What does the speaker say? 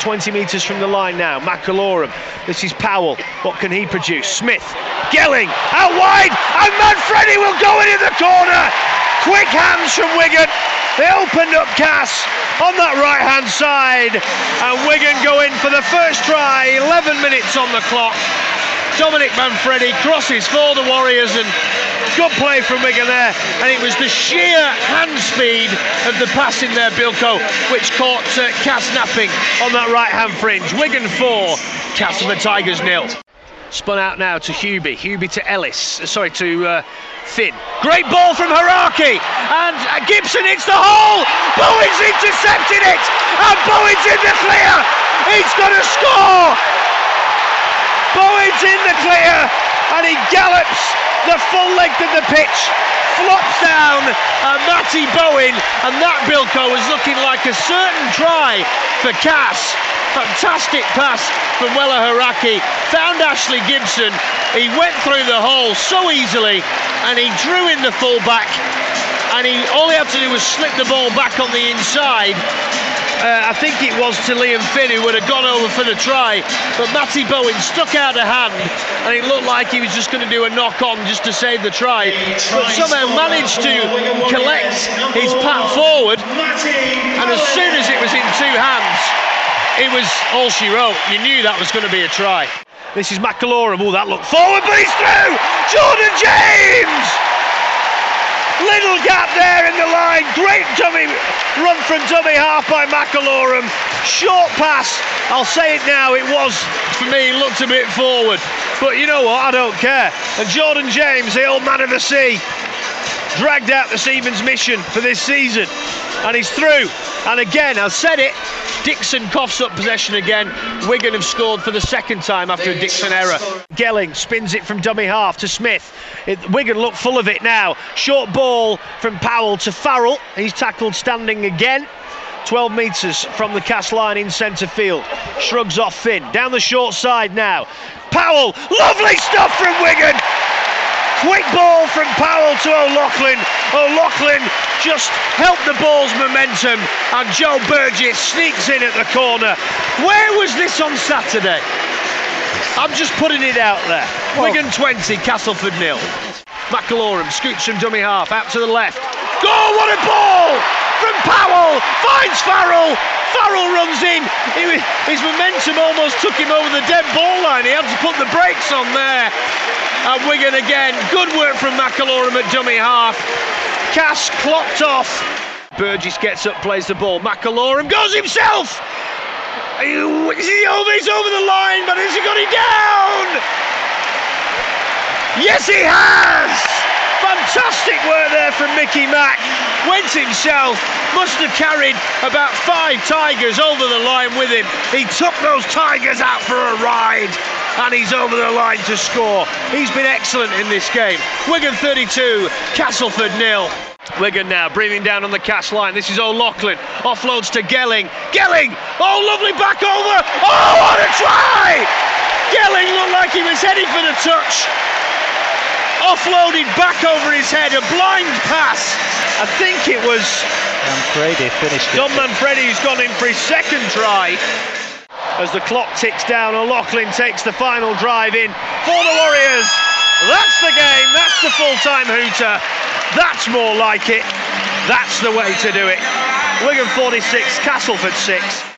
20 metres from the line now. McIlorum. This is Powell. What can he produce? Smith. Gelling. Out wide. And Manfredi will go into the corner. Quick hands from Wigan. They opened up Cas on that right hand side. And Wigan go in for the first try. 11 minutes on the clock. Dominic Manfredi crosses for the Warriors and good play from Wigan there. And it was the sheer hand speed of the pass in there, Bilko, which caught uh, Cas napping on that right hand fringe. Wigan 4, Cas and the Tigers nil. Spun out now to Hubie, Hubie to Ellis, uh, sorry, to uh, Finn. Great ball from Hauraki. and uh, Gibson hits the hole. Bowen's intercepted it, and Bowen's in the clear. He's going to score. Bowen's in the clear and he gallops the full length of the pitch, flops down uh, Matty Bowen, and that Bilko was looking like a certain try for Cas. Fantastic pass from Weller Hauraki, found Ashley Gibson. He went through the hole so easily and he drew in the fullback. And he all he had to do was slip the ball back on the inside uh, I think it was to Liam Finn who would have gone over for the try, but Matty Bowen stuck out a hand and it looked like he was just going to do a knock on just to save the try, but somehow managed to collect his pat forward, and as soon as it was in two hands, it was all she wrote. You knew that was going to be a try. This is McIlorum. Oh, that looked forward, but he's through! Jordan James! Little gap there in the line. Great dummy run from dummy half by McIlorum. Short pass. I'll say it now. It was, for me, looked a bit forward. But you know what? I don't care. And Jordan James, the old man of the sea, dragged out the Stevens mission for this season. And he's through. And again, I've said it, Dixon coughs up possession again. Wigan have scored for the second time after a Dixon error. Gelling spins it from dummy half to Smith. It, Wigan look full of it now. Short ball from Powell to Farrell. He's tackled standing again. 12 metres from the cast line in centre field. Shrugs off Finn. Down the short side now. Powell, lovely stuff from Wigan. Quick ball from Powell to O'Loughlin. O'Loughlin just helped the ball's momentum, and Joe Burgess sneaks in at the corner. Where was this on Saturday? I'm just putting it out there. Well, Wigan 20, Castleford nil. McIlorum scoots from dummy half out to the left. Go! What a ball from Powell! Finds Farrell. Farrell runs in. his momentum almost took him over the dead ball line. He had to put the brakes on there and Wigan again. Good work from McIlorum at dummy half. Cas clocked off. Burgess gets up, plays the ball. McIlorum goes himself. He's over the line, but has he got it down? Yes, he has! Fantastic work there from Mickey Mack. Went himself, must have carried about five Tigers over the line with him. He took those Tigers out for a ride and he's over the line to score. He's been excellent in this game. Wigan 32, Castleford nil. Wigan now breathing down on the cast line. This is O'Loughlin. Offloads to Gelling. Gelling! Oh, lovely back over. Oh, what a try! Gelling looked like he was heading for the touch. Offloaded back over his head. A blind pass. I think it was Manfredi finished it. Dom Manfredi who's gone in for his second try. As the clock ticks down, O'Loughlin takes the final drive in for the Warriors. That's the game, that's the full time hooter. That's more like it. That's the way to do it. Wigan 46, Castleford 6.